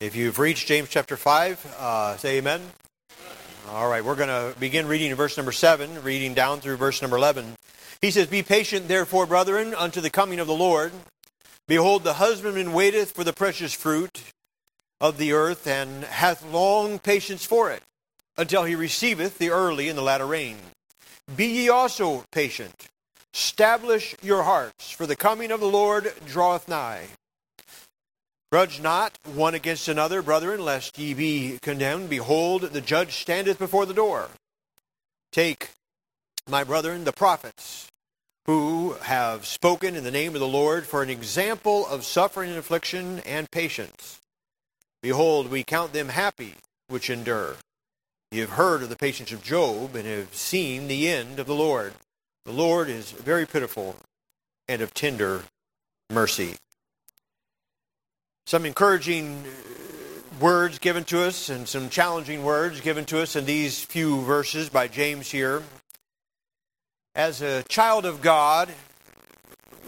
If you've reached James chapter 5, uh, say amen. All right, we're going to begin reading in verse number 7, reading down through verse number 11. He says, Be patient, therefore, brethren, unto the coming of the Lord. Behold, the husbandman waiteth for the precious fruit of the earth, and hath long patience for it, until he receiveth the early and the latter rain. Be ye also patient. Establish your hearts, for the coming of the Lord draweth nigh. Grudge not one against another, brethren, lest ye be condemned. Behold, the judge standeth before the door. Take, my brethren, the prophets, who have spoken in the name of the Lord for an example of suffering and affliction and patience. Behold, we count them happy which endure. Ye have heard of the patience of Job, and have seen the end of the Lord. The Lord is very pitiful and of tender mercy some encouraging uh, words given to us and some challenging words given to us in these few verses by James here. As a child of God,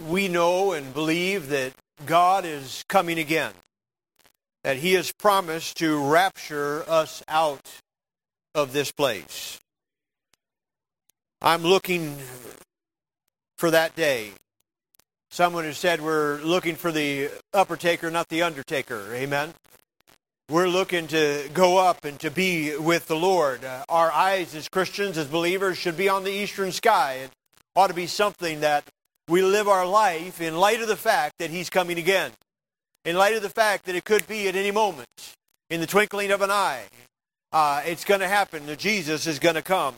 we know and believe that God is coming again, that He has promised to rapture us out of this place. I'm looking for that day. Someone has said we're looking for the upper taker, not the undertaker. Amen. We're looking to go up and to be with the Lord. Uh, our eyes as Christians, as believers, should be on the eastern sky. It ought to be something that we live our life in light of the fact that He's coming again, in light of the fact that it could be at any moment, in the twinkling of an eye. Uh, it's going to happen that Jesus is going to come.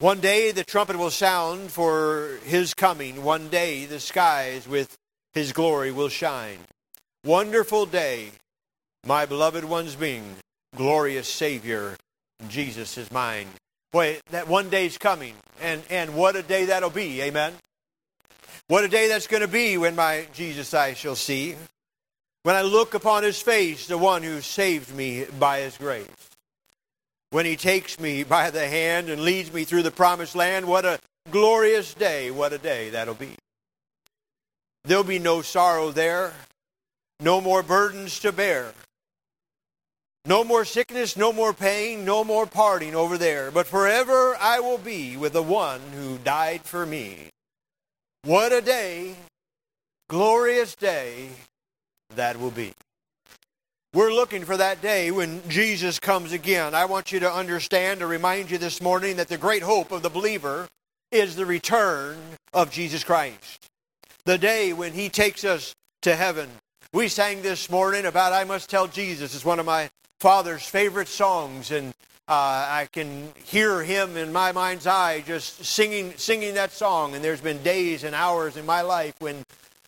One day the trumpet will sound for his coming. One day the skies with his glory will shine. Wonderful day, my beloved ones being. Glorious Savior, Jesus is mine. Boy, that one day's coming. And, and what a day that'll be. Amen. What a day that's going to be when my Jesus I shall see. When I look upon his face, the one who saved me by his grace when he takes me by the hand and leads me through the promised land. What a glorious day. What a day that'll be. There'll be no sorrow there, no more burdens to bear. No more sickness, no more pain, no more parting over there, but forever I will be with the one who died for me. What a day, glorious day that will be. We're looking for that day when Jesus comes again. I want you to understand, to remind you this morning that the great hope of the believer is the return of Jesus Christ. The day when he takes us to heaven. We sang this morning about I Must Tell Jesus. It's one of my father's favorite songs, and uh, I can hear him in my mind's eye just singing, singing that song. And there's been days and hours in my life when,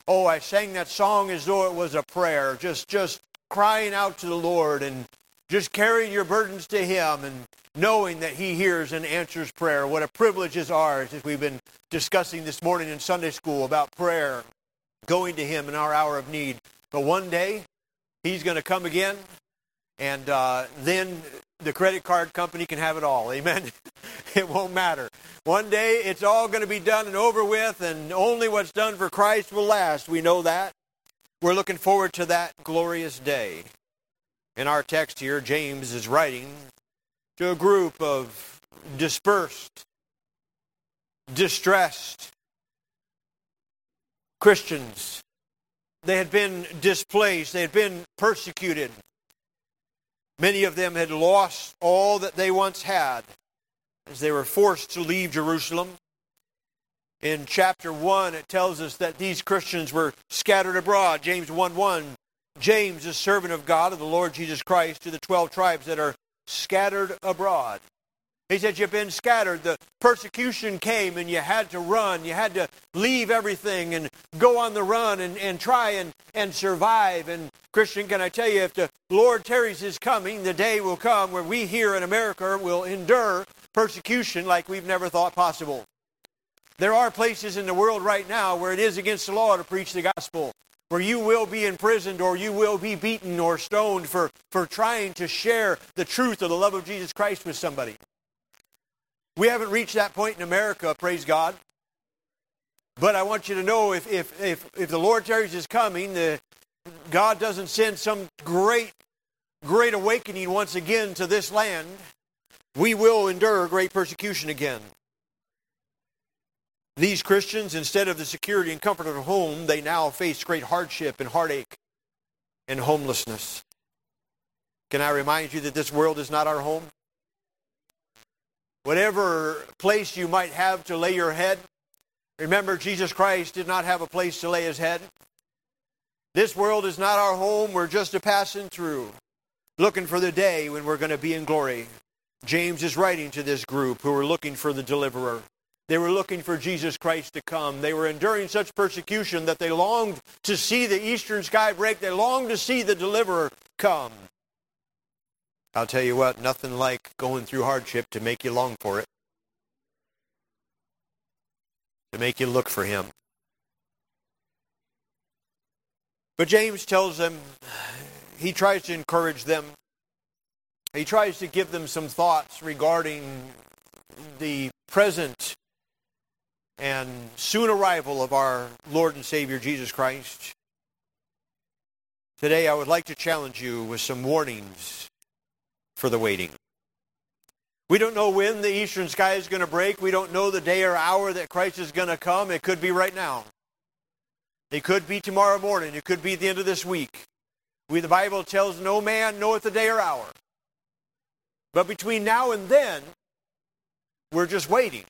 oh, I sang that song as though it was a prayer, just, just crying out to the Lord and just carrying your burdens to Him and knowing that He hears and answers prayer. What a privilege is ours as we've been discussing this morning in Sunday school about prayer, going to Him in our hour of need. But one day, He's going to come again, and uh, then the credit card company can have it all. Amen. it won't matter. One day, it's all going to be done and over with, and only what's done for Christ will last. We know that. We're looking forward to that glorious day. In our text here, James is writing to a group of dispersed, distressed Christians. They had been displaced, they had been persecuted. Many of them had lost all that they once had as they were forced to leave Jerusalem. In chapter 1, it tells us that these Christians were scattered abroad. James 1 1. James, a servant of God, of the Lord Jesus Christ, to the 12 tribes that are scattered abroad. He said, You've been scattered. The persecution came and you had to run. You had to leave everything and go on the run and, and try and, and survive. And, Christian, can I tell you, if the Lord tarries his coming, the day will come where we here in America will endure persecution like we've never thought possible. There are places in the world right now where it is against the law to preach the gospel, where you will be imprisoned or you will be beaten or stoned for, for trying to share the truth of the love of Jesus Christ with somebody. We haven't reached that point in America, praise God. But I want you to know if, if, if, if the Lord tarries is coming, the, God doesn't send some great, great awakening once again to this land, we will endure great persecution again. These Christians, instead of the security and comfort of home, they now face great hardship and heartache and homelessness. Can I remind you that this world is not our home? Whatever place you might have to lay your head, remember Jesus Christ did not have a place to lay his head. This world is not our home. We're just a passing through, looking for the day when we're going to be in glory. James is writing to this group who are looking for the deliverer. They were looking for Jesus Christ to come. They were enduring such persecution that they longed to see the eastern sky break. They longed to see the deliverer come. I'll tell you what, nothing like going through hardship to make you long for it, to make you look for him. But James tells them, he tries to encourage them. He tries to give them some thoughts regarding the present and soon arrival of our Lord and Savior Jesus Christ. Today, I would like to challenge you with some warnings for the waiting. We don't know when the eastern sky is going to break. We don't know the day or hour that Christ is going to come. It could be right now. It could be tomorrow morning. It could be at the end of this week. We, the Bible tells no man knoweth the day or hour. But between now and then, we're just waiting.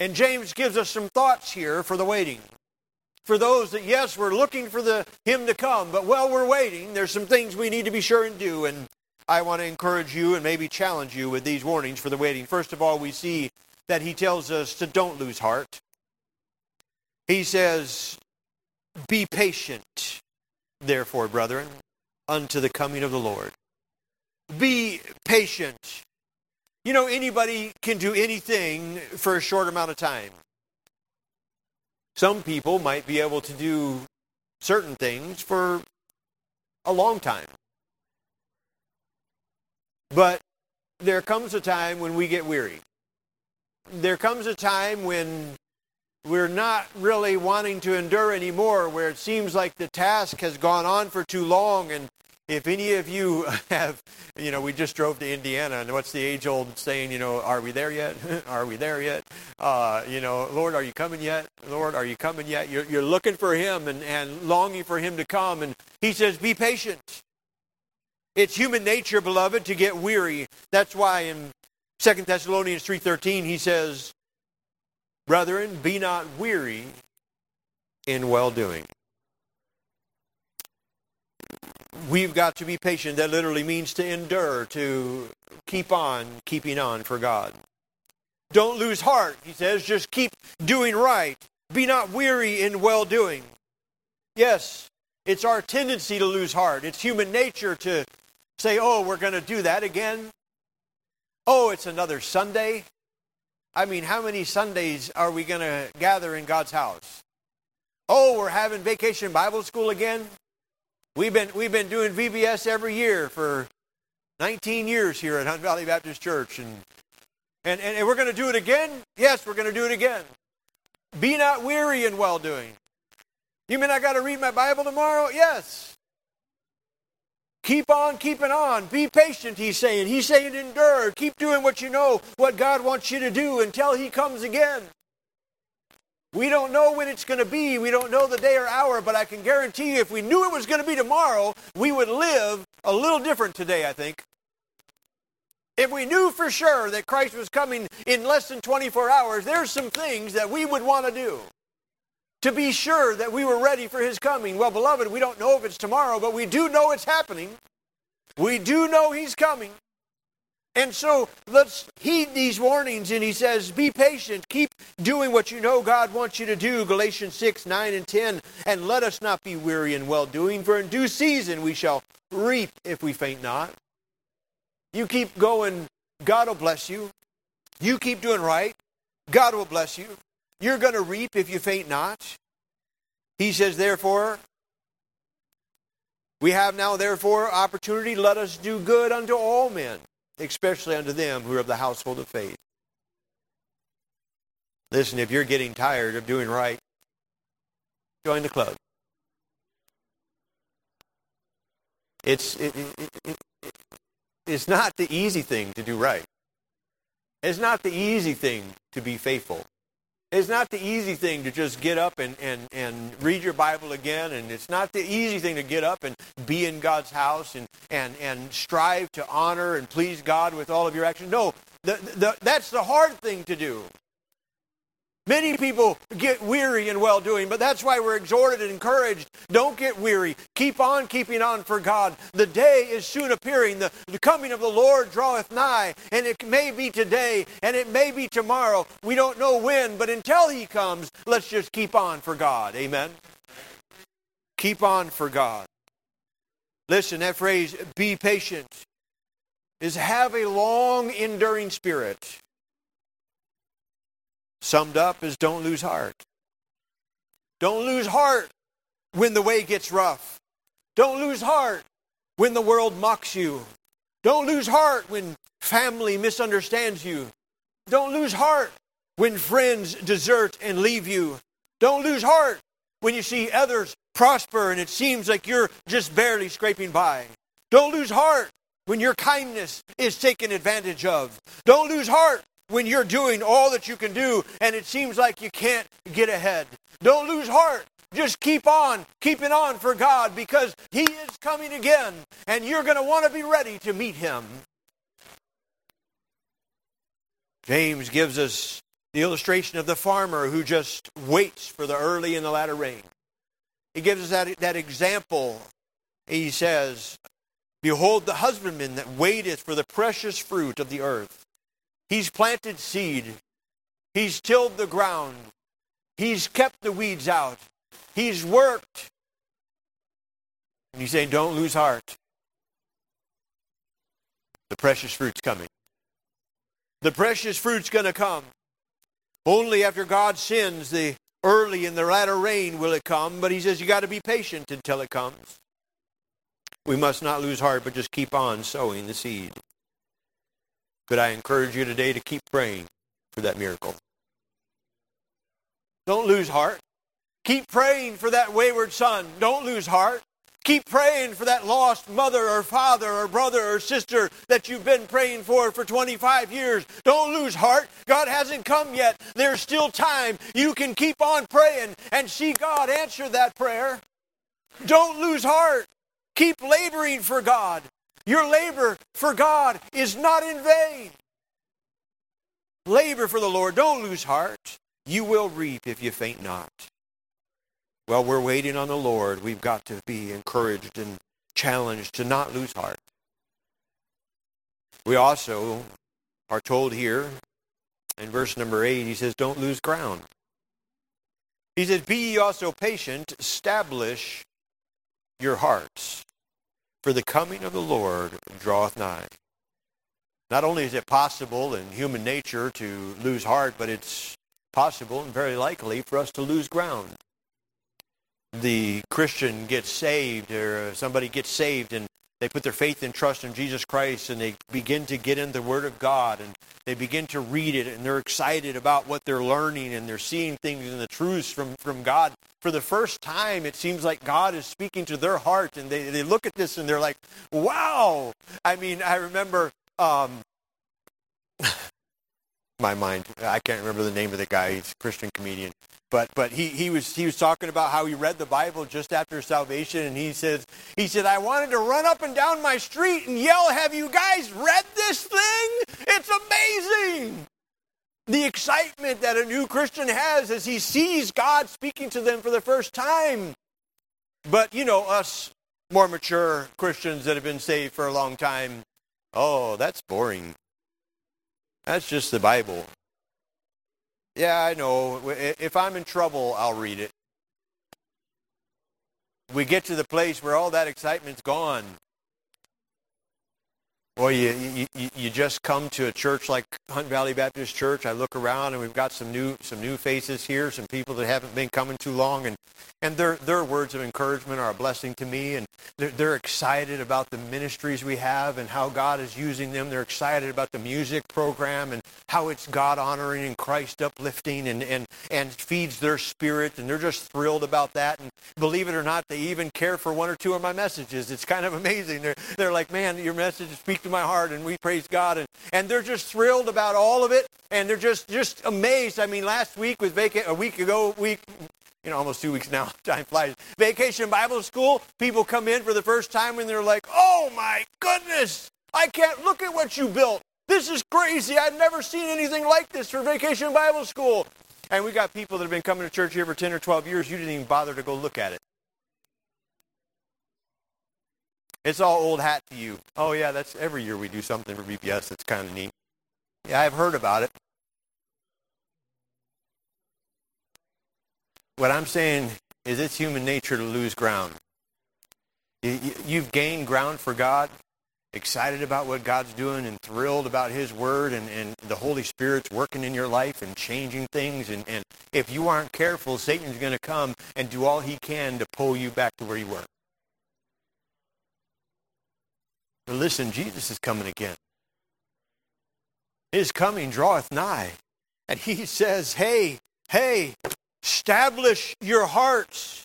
And James gives us some thoughts here for the waiting for those that, yes, we're looking for the him to come, but while we're waiting, there's some things we need to be sure and do. And I want to encourage you and maybe challenge you with these warnings for the waiting. First of all, we see that he tells us to don't lose heart. He says, Be patient, therefore, brethren, unto the coming of the Lord. Be patient. You know, anybody can do anything for a short amount of time. Some people might be able to do certain things for a long time. But there comes a time when we get weary. There comes a time when we're not really wanting to endure anymore, where it seems like the task has gone on for too long and if any of you have, you know, we just drove to Indiana, and what's the age-old saying? You know, are we there yet? are we there yet? Uh, you know, Lord, are you coming yet? Lord, are you coming yet? You're, you're looking for Him and, and longing for Him to come, and He says, be patient. It's human nature, beloved, to get weary. That's why in 2 Thessalonians 3.13 he says, Brethren, be not weary in well-doing we've got to be patient. That literally means to endure, to keep on keeping on for God. Don't lose heart, he says. Just keep doing right. Be not weary in well doing. Yes, it's our tendency to lose heart. It's human nature to say, oh, we're going to do that again. Oh, it's another Sunday. I mean, how many Sundays are we going to gather in God's house? Oh, we're having vacation Bible school again. We've been, we've been doing VBS every year for 19 years here at Hunt Valley Baptist Church. And, and, and we're going to do it again? Yes, we're going to do it again. Be not weary in well doing. You mean I got to read my Bible tomorrow? Yes. Keep on keeping on. Be patient, he's saying. He's saying endure. Keep doing what you know, what God wants you to do until he comes again. We don't know when it's going to be. We don't know the day or hour, but I can guarantee you if we knew it was going to be tomorrow, we would live a little different today, I think. If we knew for sure that Christ was coming in less than 24 hours, there's some things that we would want to do to be sure that we were ready for his coming. Well, beloved, we don't know if it's tomorrow, but we do know it's happening. We do know he's coming. And so let's heed these warnings. And he says, Be patient. Keep doing what you know God wants you to do. Galatians 6, 9, and 10. And let us not be weary in well doing, for in due season we shall reap if we faint not. You keep going, God will bless you. You keep doing right, God will bless you. You're going to reap if you faint not. He says, Therefore, we have now, therefore, opportunity. Let us do good unto all men especially unto them who are of the household of faith. Listen, if you're getting tired of doing right, join the club. It's, it, it, it, it's not the easy thing to do right. It's not the easy thing to be faithful. It's not the easy thing to just get up and, and, and read your Bible again, and it's not the easy thing to get up and be in God's house and, and, and strive to honor and please God with all of your actions. No, the, the, that's the hard thing to do. Many people get weary in well doing, but that's why we're exhorted and encouraged. Don't get weary. Keep on keeping on for God. The day is soon appearing. The, the coming of the Lord draweth nigh, and it may be today, and it may be tomorrow. We don't know when, but until He comes, let's just keep on for God. Amen? Keep on for God. Listen, that phrase, be patient, is have a long, enduring spirit summed up is don't lose heart. Don't lose heart when the way gets rough. Don't lose heart when the world mocks you. Don't lose heart when family misunderstands you. Don't lose heart when friends desert and leave you. Don't lose heart when you see others prosper and it seems like you're just barely scraping by. Don't lose heart when your kindness is taken advantage of. Don't lose heart when you're doing all that you can do and it seems like you can't get ahead. Don't lose heart. Just keep on, keeping on for God because He is coming again and you're going to want to be ready to meet Him. James gives us the illustration of the farmer who just waits for the early and the latter rain. He gives us that, that example. He says, Behold the husbandman that waiteth for the precious fruit of the earth He's planted seed. He's tilled the ground. He's kept the weeds out. He's worked. And he's saying, don't lose heart. The precious fruit's coming. The precious fruit's going to come. Only after God sends the early and the latter rain will it come, but he says you got to be patient until it comes. We must not lose heart, but just keep on sowing the seed. Could I encourage you today to keep praying for that miracle? Don't lose heart. Keep praying for that wayward son. Don't lose heart. Keep praying for that lost mother or father or brother or sister that you've been praying for for 25 years. Don't lose heart. God hasn't come yet. There's still time. You can keep on praying and see God answer that prayer. Don't lose heart. Keep laboring for God. Your labor for God is not in vain. Labor for the Lord. Don't lose heart. You will reap if you faint not. While we're waiting on the Lord, we've got to be encouraged and challenged to not lose heart. We also are told here in verse number 8, he says, Don't lose ground. He says, Be ye also patient, establish your hearts. For the coming of the Lord draweth nigh. Not only is it possible in human nature to lose heart, but it's possible and very likely for us to lose ground. The Christian gets saved, or somebody gets saved, and they put their faith and trust in Jesus Christ and they begin to get in the Word of God and they begin to read it and they're excited about what they're learning and they're seeing things and the truths from, from God. For the first time, it seems like God is speaking to their heart and they, they look at this and they're like, wow. I mean, I remember um, my mind. I can't remember the name of the guy. He's a Christian comedian. But but he, he was he was talking about how he read the Bible just after salvation and he says he said I wanted to run up and down my street and yell, "Have you guys read this thing? It's amazing!" The excitement that a new Christian has as he sees God speaking to them for the first time. But you know, us more mature Christians that have been saved for a long time, oh, that's boring. That's just the Bible. Yeah, I know. If I'm in trouble, I'll read it. We get to the place where all that excitement's gone. Well, you, you, you just come to a church like Hunt Valley Baptist Church. I look around and we've got some new some new faces here, some people that haven't been coming too long, and and their their words of encouragement are a blessing to me, and they're, they're excited about the ministries we have and how God is using them. They're excited about the music program, and how it's God honoring and Christ uplifting and, and, and feeds their spirit, and they're just thrilled about that. And believe it or not, they even care for one or two of my messages. It's kind of amazing. They're, they're like, man, your message speaks to my heart, and we praise God. And, and they're just thrilled about all of it, and they're just, just amazed. I mean, last week was vaca- a week ago, week you know, almost two weeks now. Time flies. Vacation Bible School, people come in for the first time and they're like, oh my goodness, I can't look at what you built. This is crazy. I've never seen anything like this for Vacation Bible School. And we got people that have been coming to church here for 10 or 12 years. You didn't even bother to go look at it. It's all old hat to you. Oh, yeah, that's every year we do something for VBS. That's kind of neat. Yeah, I've heard about it. What I'm saying is it's human nature to lose ground. You've gained ground for God, excited about what God's doing and thrilled about His Word and, and the Holy Spirit's working in your life and changing things. And, and if you aren't careful, Satan's going to come and do all he can to pull you back to where you were. But listen, Jesus is coming again. His coming draweth nigh. And he says, hey, hey, Establish your hearts.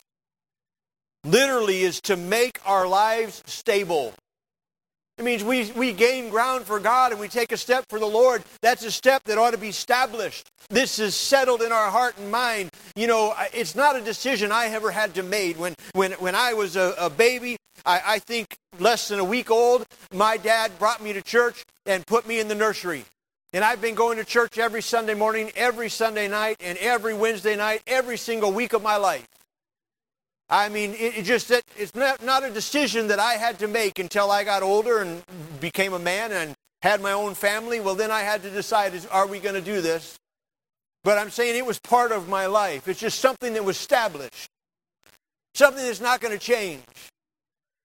Literally is to make our lives stable. It means we, we gain ground for God and we take a step for the Lord. That's a step that ought to be established. This is settled in our heart and mind. You know, it's not a decision I ever had to make. When, when, when I was a, a baby, I, I think less than a week old, my dad brought me to church and put me in the nursery. And I've been going to church every Sunday morning, every Sunday night, and every Wednesday night, every single week of my life. I mean, it, it just it, it's not, not a decision that I had to make until I got older and became a man and had my own family. Well, then I had to decide: is are we going to do this? But I'm saying it was part of my life. It's just something that was established, something that's not going to change.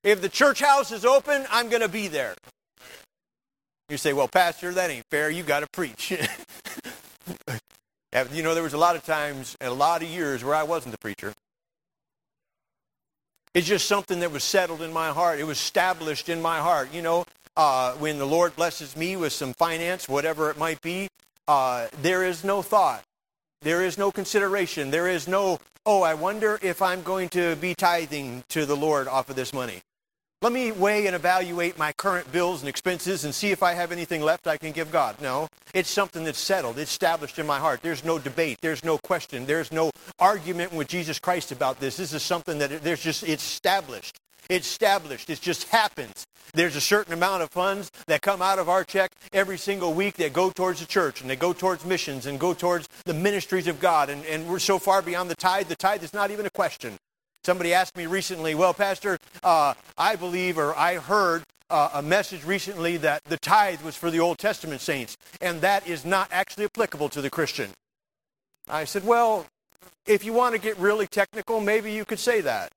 If the church house is open, I'm going to be there. You say, well, Pastor, that ain't fair. You got to preach. you know, there was a lot of times, and a lot of years where I wasn't the preacher. It's just something that was settled in my heart. It was established in my heart. You know, uh, when the Lord blesses me with some finance, whatever it might be, uh, there is no thought. There is no consideration. There is no, oh, I wonder if I'm going to be tithing to the Lord off of this money. Let me weigh and evaluate my current bills and expenses and see if I have anything left I can give God. No, it's something that's settled, it's established in my heart. There's no debate, there's no question, there's no argument with Jesus Christ about this. This is something that there's just it's established. It's established. It just happens. There's a certain amount of funds that come out of our check every single week that go towards the church and they go towards missions and go towards the ministries of God. And, and we're so far beyond the tithe, the tithe is not even a question. Somebody asked me recently, well, Pastor, uh, I believe or I heard uh, a message recently that the tithe was for the Old Testament saints, and that is not actually applicable to the Christian. I said, well, if you want to get really technical, maybe you could say that.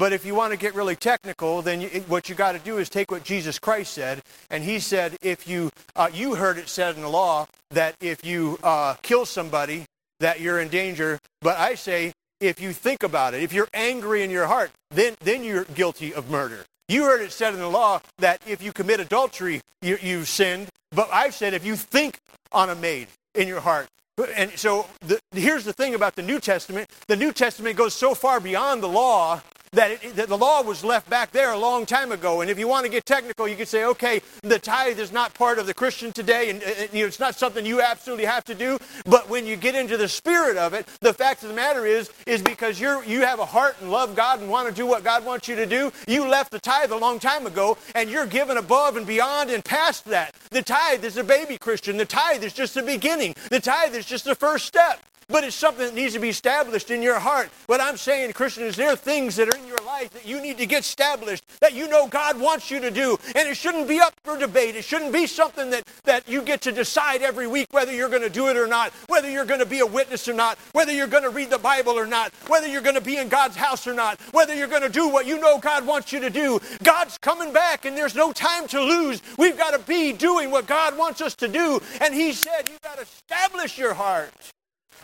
But if you want to get really technical, then you, what you got to do is take what Jesus Christ said, and he said, if you uh, you heard it said in the law that if you uh, kill somebody, that you're in danger. But I say if you think about it. If you're angry in your heart, then, then you're guilty of murder. You heard it said in the law that if you commit adultery, you, you've sinned. But I've said if you think on a maid in your heart. And so the, here's the thing about the New Testament the New Testament goes so far beyond the law that, it, that, the law was left back there a long time ago. And if you want to get technical, you could say, okay, the tithe is not part of the Christian today, and, and you know, it's not something you absolutely have to do. But when you get into the spirit of it, the fact of the matter is, is because you're you have a heart and love God and want to do what God wants you to do, you left the tithe a long time ago, and you're given above and beyond and past that. The tithe is a baby Christian. The tithe is just the beginning. The tithe is just the first step but it's something that needs to be established in your heart. What I'm saying, Christian, is there are things that are in your life that you need to get established, that you know God wants you to do. And it shouldn't be up for debate. It shouldn't be something that, that you get to decide every week whether you're going to do it or not, whether you're going to be a witness or not, whether you're going to read the Bible or not, whether you're going to be in God's house or not, whether you're going to do what you know God wants you to do. God's coming back and there's no time to lose. We've got to be doing what God wants us to do. And He said, You've got to establish your heart.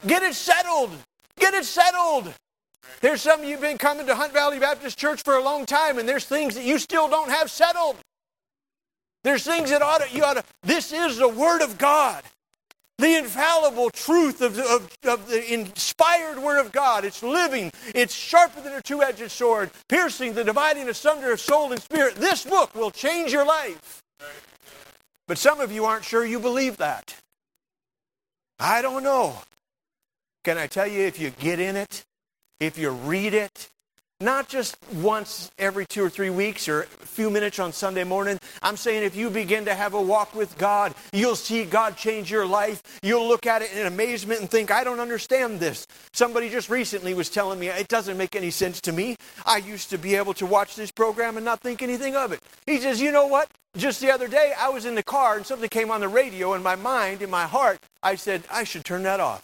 Get it settled. Get it settled. There's some of you have been coming to Hunt Valley Baptist Church for a long time, and there's things that you still don't have settled. There's things that ought to, you ought to, this is the Word of God. The infallible truth of, of, of the inspired Word of God. It's living, it's sharper than a two edged sword, piercing the dividing asunder of soul and spirit. This book will change your life. But some of you aren't sure you believe that. I don't know. Can I tell you, if you get in it, if you read it, not just once every two or three weeks or a few minutes on Sunday morning. I'm saying if you begin to have a walk with God, you'll see God change your life. You'll look at it in amazement and think, I don't understand this. Somebody just recently was telling me, it doesn't make any sense to me. I used to be able to watch this program and not think anything of it. He says, You know what? Just the other day, I was in the car and something came on the radio in my mind, in my heart. I said, I should turn that off.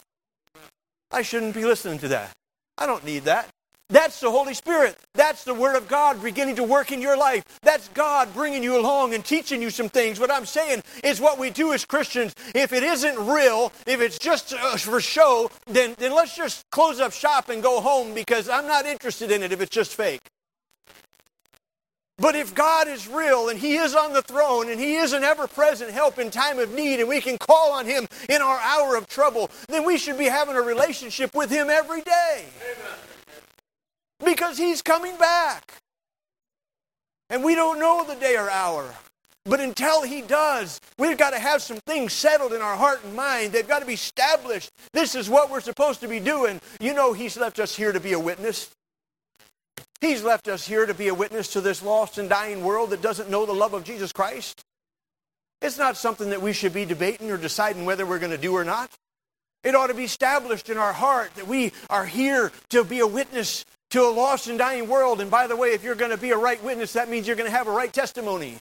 I shouldn't be listening to that. I don't need that. That's the Holy Spirit. That's the Word of God beginning to work in your life. That's God bringing you along and teaching you some things. What I'm saying is what we do as Christians, if it isn't real, if it's just uh, for show, then, then let's just close up shop and go home because I'm not interested in it if it's just fake. But if God is real and He is on the throne and He is an ever present help in time of need and we can call on Him in our hour of trouble, then we should be having a relationship with Him every day. Amen because he's coming back. And we don't know the day or hour. But until he does, we've got to have some things settled in our heart and mind. They've got to be established. This is what we're supposed to be doing. You know, he's left us here to be a witness. He's left us here to be a witness to this lost and dying world that doesn't know the love of Jesus Christ. It's not something that we should be debating or deciding whether we're going to do or not. It ought to be established in our heart that we are here to be a witness to a lost and dying world. And by the way, if you're going to be a right witness, that means you're going to have a right testimony.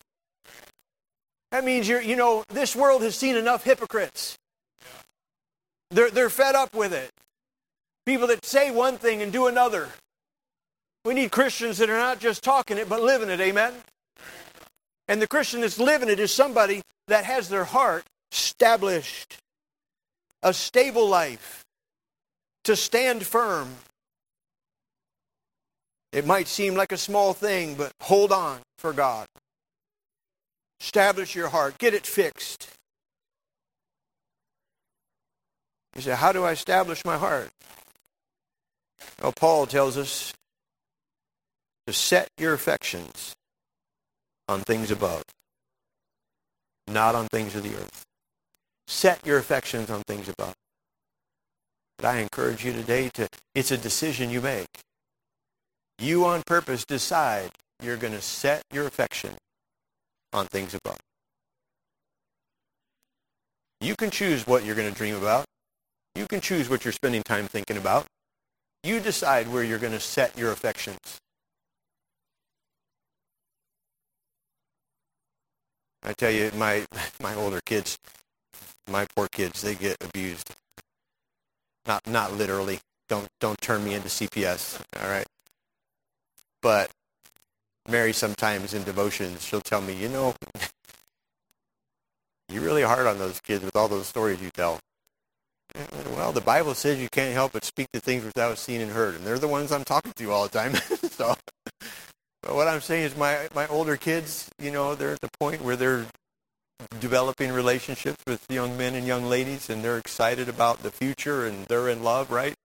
That means you're, you know, this world has seen enough hypocrites. They're, they're fed up with it. People that say one thing and do another. We need Christians that are not just talking it, but living it. Amen? And the Christian that's living it is somebody that has their heart established, a stable life, to stand firm, it might seem like a small thing, but hold on for God. Establish your heart, get it fixed. You say, How do I establish my heart? Well, Paul tells us to set your affections on things above, not on things of the earth. Set your affections on things above. But I encourage you today to, it's a decision you make. You on purpose decide you're going to set your affection on things above. You can choose what you're going to dream about. You can choose what you're spending time thinking about. You decide where you're going to set your affections. I tell you, my my older kids, my poor kids, they get abused. Not not literally. Don't don't turn me into CPS. All right. But Mary sometimes in devotions, she'll tell me, you know, you're really hard on those kids with all those stories you tell. Well, the Bible says you can't help but speak the things without seeing and heard, and they're the ones I'm talking to all the time. so, but what I'm saying is, my my older kids, you know, they're at the point where they're developing relationships with young men and young ladies, and they're excited about the future, and they're in love, right?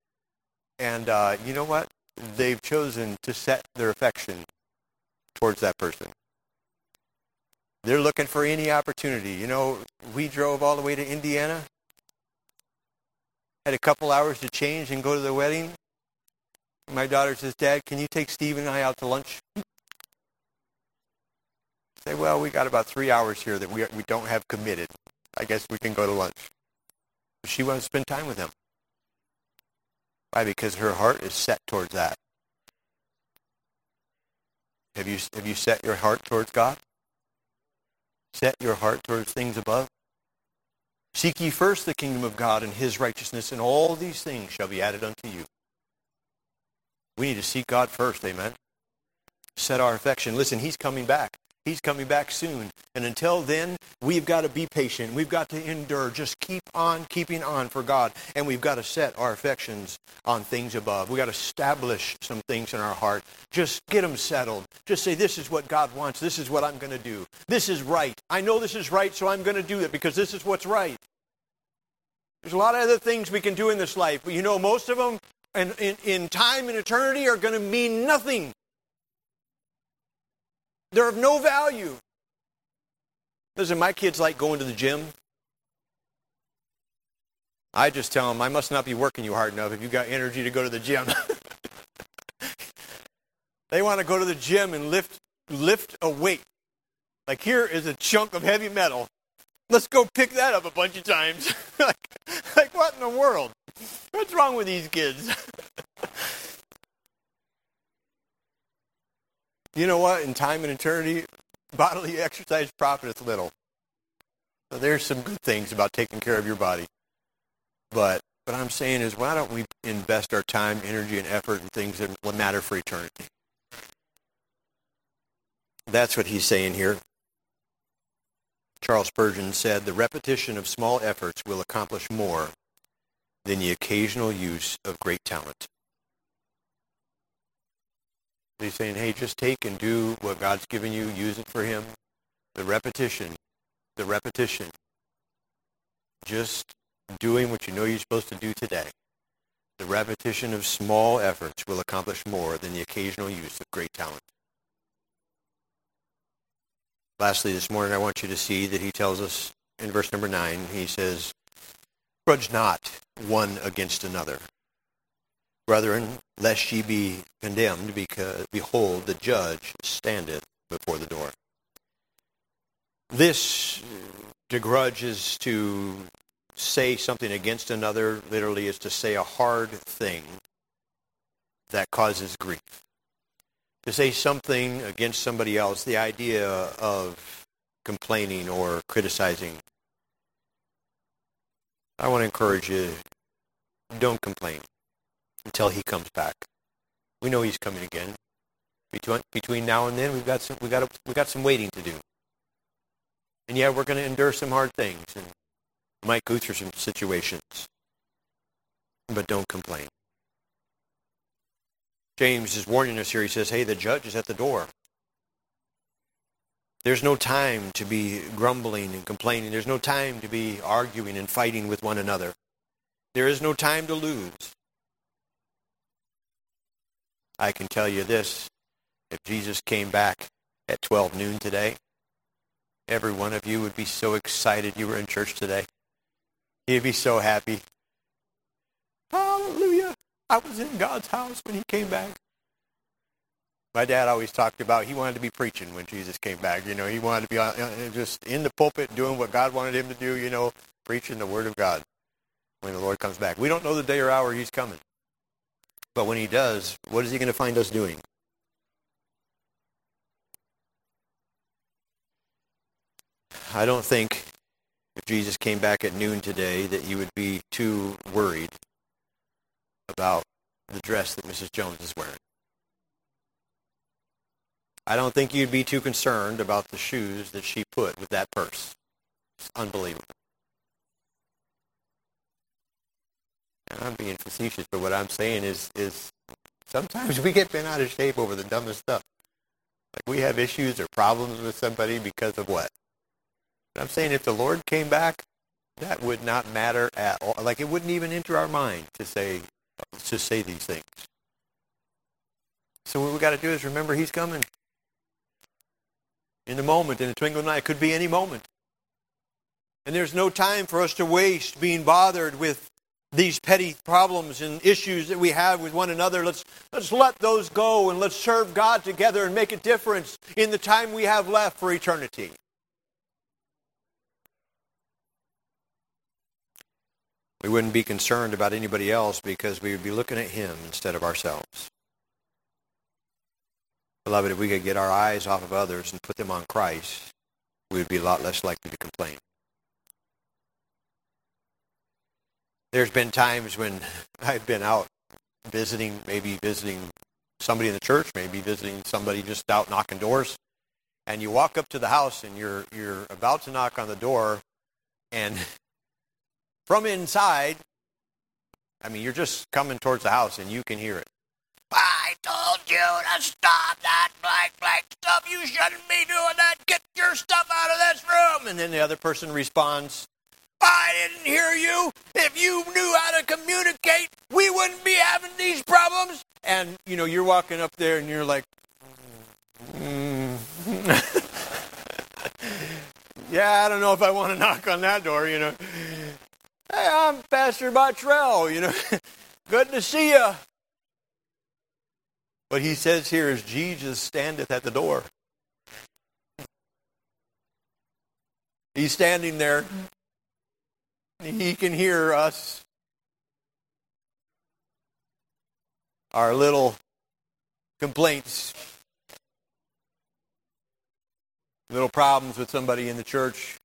And uh, you know what? they've chosen to set their affection towards that person. They're looking for any opportunity. You know, we drove all the way to Indiana, had a couple hours to change and go to the wedding. My daughter says, Dad, can you take Steve and I out to lunch? Say, well, we got about three hours here that we, we don't have committed. I guess we can go to lunch. She wants to spend time with him. Why? Because her heart is set towards that. Have you, have you set your heart towards God? Set your heart towards things above? Seek ye first the kingdom of God and his righteousness, and all these things shall be added unto you. We need to seek God first, amen? Set our affection. Listen, he's coming back. He's coming back soon. And until then, we've got to be patient. We've got to endure. Just keep on keeping on for God. And we've got to set our affections on things above. We've got to establish some things in our heart. Just get them settled. Just say, this is what God wants. This is what I'm going to do. This is right. I know this is right, so I'm going to do it because this is what's right. There's a lot of other things we can do in this life, but you know, most of them in, in, in time and eternity are going to mean nothing. They're of no value. Listen, my kids like going to the gym. I just tell them, I must not be working you hard enough if you got energy to go to the gym. they want to go to the gym and lift, lift a weight. Like here is a chunk of heavy metal. Let's go pick that up a bunch of times. like, like, what in the world? What's wrong with these kids? you know what? In time and eternity, bodily exercise profiteth little. So there's some good things about taking care of your body. But what I'm saying is, why don't we invest our time, energy, and effort in things that will matter for eternity? That's what he's saying here. Charles Spurgeon said, the repetition of small efforts will accomplish more than the occasional use of great talent. He's saying, hey, just take and do what God's given you, use it for him. The repetition, the repetition. Just doing what you know you're supposed to do today. The repetition of small efforts will accomplish more than the occasional use of great talent. Lastly, this morning I want you to see that he tells us in verse number 9, he says, Grudge not one against another. Brethren, lest ye be condemned, because behold, the judge standeth before the door. This to grudge is to say something against another, literally, is to say a hard thing that causes grief to say something against somebody else, the idea of complaining or criticizing. I want to encourage you, don't complain until he comes back. We know he's coming again. Between, between now and then, we've got some—we've got—we've got some waiting to do. And yeah, we're going to endure some hard things and might go through some situations. But don't complain. James is warning us here. He says, hey, the judge is at the door. There's no time to be grumbling and complaining. There's no time to be arguing and fighting with one another. There is no time to lose. I can tell you this. If Jesus came back at 12 noon today, every one of you would be so excited you were in church today. He'd be so happy. Hallelujah. I was in God's house when he came back. My dad always talked about he wanted to be preaching when Jesus came back. You know, he wanted to be just in the pulpit doing what God wanted him to do, you know, preaching the word of God when the Lord comes back. We don't know the day or hour he's coming. But when he does, what is he going to find us doing? I don't think if Jesus came back at noon today that you would be too worried about the dress that Mrs. Jones is wearing. I don't think you'd be too concerned about the shoes that she put with that purse. It's unbelievable. And I'm being facetious, but what I'm saying is, is sometimes we get bent out of shape over the dumbest stuff. Like we have issues or problems with somebody because of what? I'm saying if the Lord came back, that would not matter at all. Like it wouldn't even enter our mind to say, to say these things. So what we got to do is remember he's coming. In the moment, in the twinkling of an eye. It could be any moment. And there's no time for us to waste being bothered with these petty problems and issues that we have with one another. Let's, let's let those go and let's serve God together and make a difference in the time we have left for eternity. We wouldn't be concerned about anybody else because we would be looking at him instead of ourselves. Beloved, if we could get our eyes off of others and put them on Christ, we would be a lot less likely to complain. There's been times when I've been out visiting, maybe visiting somebody in the church, maybe visiting somebody just out knocking doors, and you walk up to the house and you're you're about to knock on the door, and from inside, I mean, you're just coming towards the house and you can hear it. I told you to stop that blank blank stuff. You shouldn't be doing that. Get your stuff out of this room. And then the other person responds, I didn't hear you. If you knew how to communicate, we wouldn't be having these problems. And, you know, you're walking up there and you're like, mm. yeah, I don't know if I want to knock on that door, you know. Hey, I'm Pastor Bottrell, you know. Good to see you. What he says here is Jesus standeth at the door. He's standing there. He can hear us. Our little complaints, little problems with somebody in the church.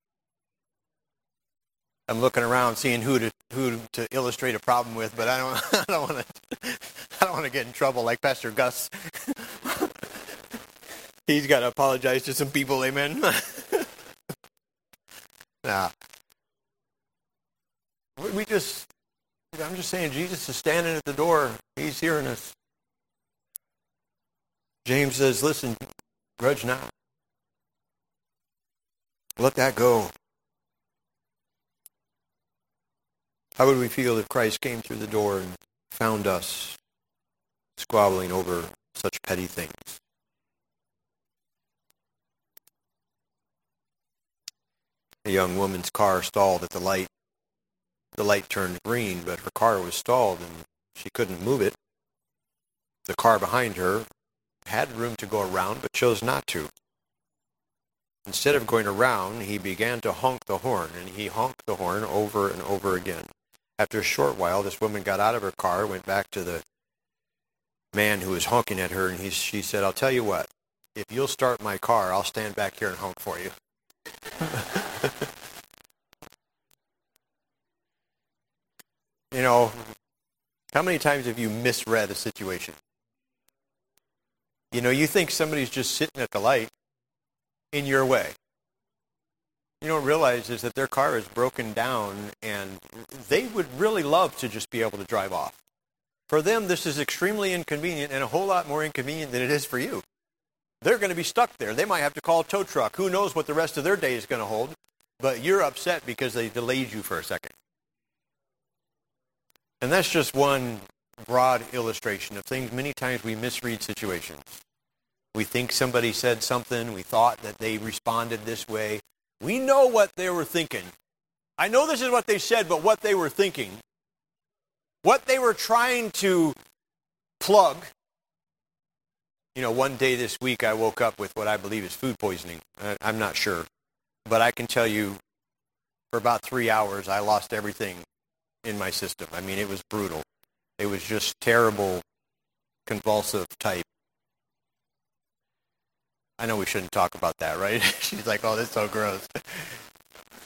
I'm looking around, seeing who to who to illustrate a problem with, but I don't I don't want to I don't want to get in trouble like Pastor Gus. He's got to apologize to some people. Amen. nah. We just I'm just saying Jesus is standing at the door. He's hearing us. James says, "Listen, grudge not. Let that go." How would we feel if Christ came through the door and found us squabbling over such petty things? A young woman's car stalled at the light. The light turned green, but her car was stalled and she couldn't move it. The car behind her had room to go around, but chose not to. Instead of going around, he began to honk the horn, and he honked the horn over and over again. After a short while, this woman got out of her car, went back to the man who was honking at her, and he, she said, I'll tell you what, if you'll start my car, I'll stand back here and honk for you. you know, how many times have you misread a situation? You know, you think somebody's just sitting at the light in your way you don't realize is that their car is broken down and they would really love to just be able to drive off. For them, this is extremely inconvenient and a whole lot more inconvenient than it is for you. They're going to be stuck there. They might have to call a tow truck. Who knows what the rest of their day is going to hold? But you're upset because they delayed you for a second. And that's just one broad illustration of things many times we misread situations. We think somebody said something, we thought that they responded this way, we know what they were thinking. I know this is what they said, but what they were thinking, what they were trying to plug. You know, one day this week I woke up with what I believe is food poisoning. I'm not sure. But I can tell you for about three hours I lost everything in my system. I mean, it was brutal. It was just terrible, convulsive type I know we shouldn't talk about that, right? She's like, oh, that's so gross.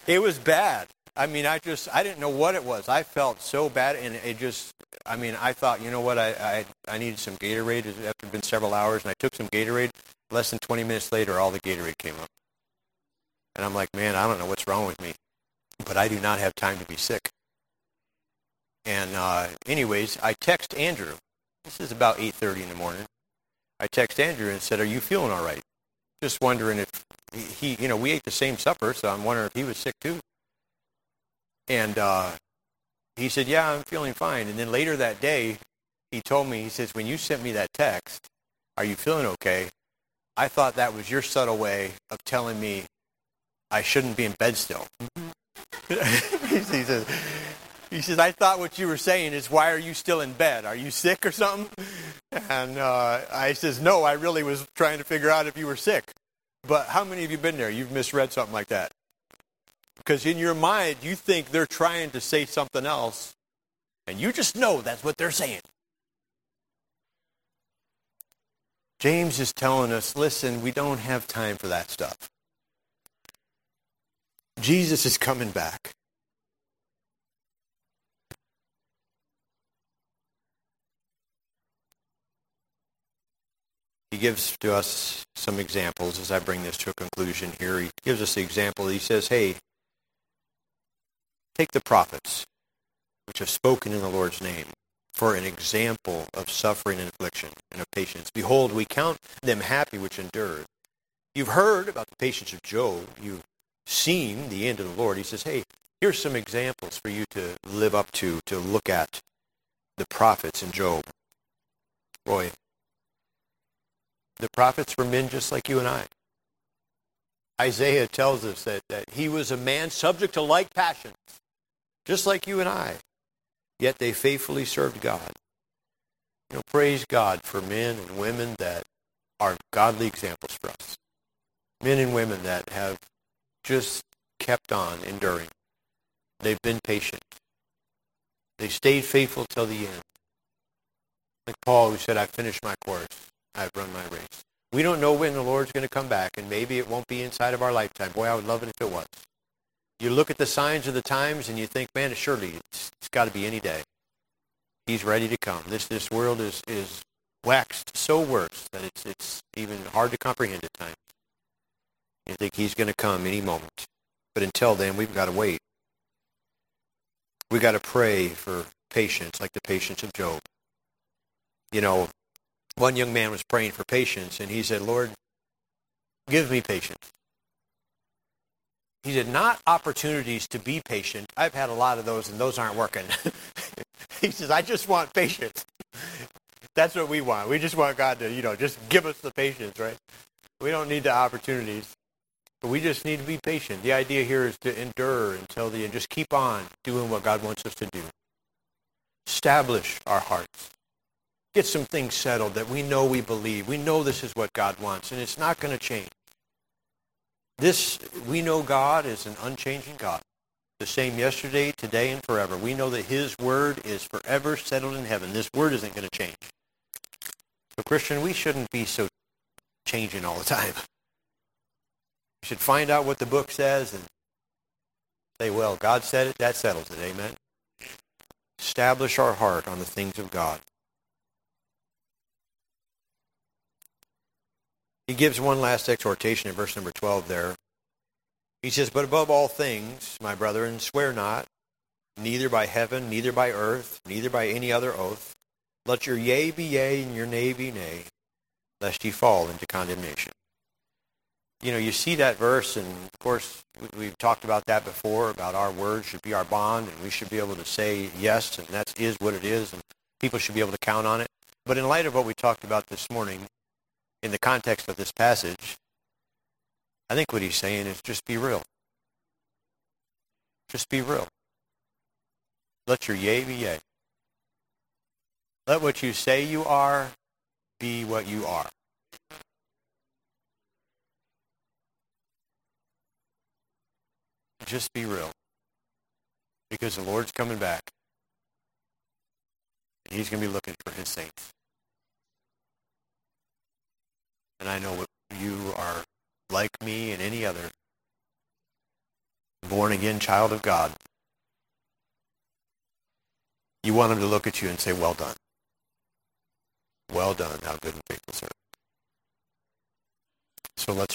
It was bad. I mean, I just, I didn't know what it was. I felt so bad, and it just, I mean, I thought, you know what, I, I, I needed some Gatorade after it had been several hours, and I took some Gatorade. Less than 20 minutes later, all the Gatorade came up. And I'm like, man, I don't know what's wrong with me, but I do not have time to be sick. And uh, anyways, I text Andrew. This is about 8.30 in the morning. I text Andrew and said, are you feeling all right? Just wondering if he, you know, we ate the same supper, so I'm wondering if he was sick too. And uh, he said, yeah, I'm feeling fine. And then later that day, he told me, he says, when you sent me that text, are you feeling okay? I thought that was your subtle way of telling me I shouldn't be in bed still. he says, he says, I thought what you were saying is, why are you still in bed? Are you sick or something? And uh, I says, no, I really was trying to figure out if you were sick. But how many of you been there? You've misread something like that. Because in your mind, you think they're trying to say something else, and you just know that's what they're saying. James is telling us, listen, we don't have time for that stuff. Jesus is coming back. He gives to us some examples as I bring this to a conclusion here. He gives us the example. He says, hey, take the prophets which have spoken in the Lord's name for an example of suffering and affliction and of patience. Behold, we count them happy which endured. You've heard about the patience of Job. You've seen the end of the Lord. He says, hey, Here's some examples for you to live up to, to look at the prophets in Job. Boy, the prophets were men just like you and I. Isaiah tells us that, that he was a man subject to like passions, just like you and I. Yet they faithfully served God. You know, praise God for men and women that are godly examples for us. Men and women that have just kept on enduring. They've been patient. They stayed faithful till the end. Like Paul who said, I finished my course. I've run my race. We don't know when the Lord's going to come back, and maybe it won't be inside of our lifetime. Boy, I would love it if it was. You look at the signs of the times and you think, man, surely it's, it's got to be any day. He's ready to come. This this world is is waxed so worse that it's it's even hard to comprehend at times. You think he's going to come any moment, but until then, we've got to wait. We've got to pray for patience, like the patience of Job. You know, one young man was praying for patience, and he said, Lord, give me patience. He said, not opportunities to be patient. I've had a lot of those, and those aren't working. he says, I just want patience. That's what we want. We just want God to, you know, just give us the patience, right? We don't need the opportunities, but we just need to be patient. The idea here is to endure until the end. Just keep on doing what God wants us to do. Establish our hearts get some things settled that we know we believe. We know this is what God wants, and it's not going to change. This, we know God is an unchanging God, the same yesterday, today, and forever. We know that his word is forever settled in heaven. This word isn't going to change. So, Christian, we shouldn't be so changing all the time. We should find out what the book says and say, well, God said it, that settles it. Amen. Establish our heart on the things of God. He gives one last exhortation in verse number 12 there. He says, But above all things, my brethren, swear not, neither by heaven, neither by earth, neither by any other oath. Let your yea be yea and your nay be nay, lest ye fall into condemnation. You know, you see that verse, and of course, we've talked about that before, about our words should be our bond, and we should be able to say yes, and that is what it is, and people should be able to count on it. But in light of what we talked about this morning, in the context of this passage, I think what he's saying is just be real. Just be real. Let your yea be yea. Let what you say you are be what you are. Just be real. Because the Lord's coming back. And he's going to be looking for his saints. And I know you are like me and any other born again child of God. You want him to look at you and say, well done. Well done, thou good and faithful servant. So let's.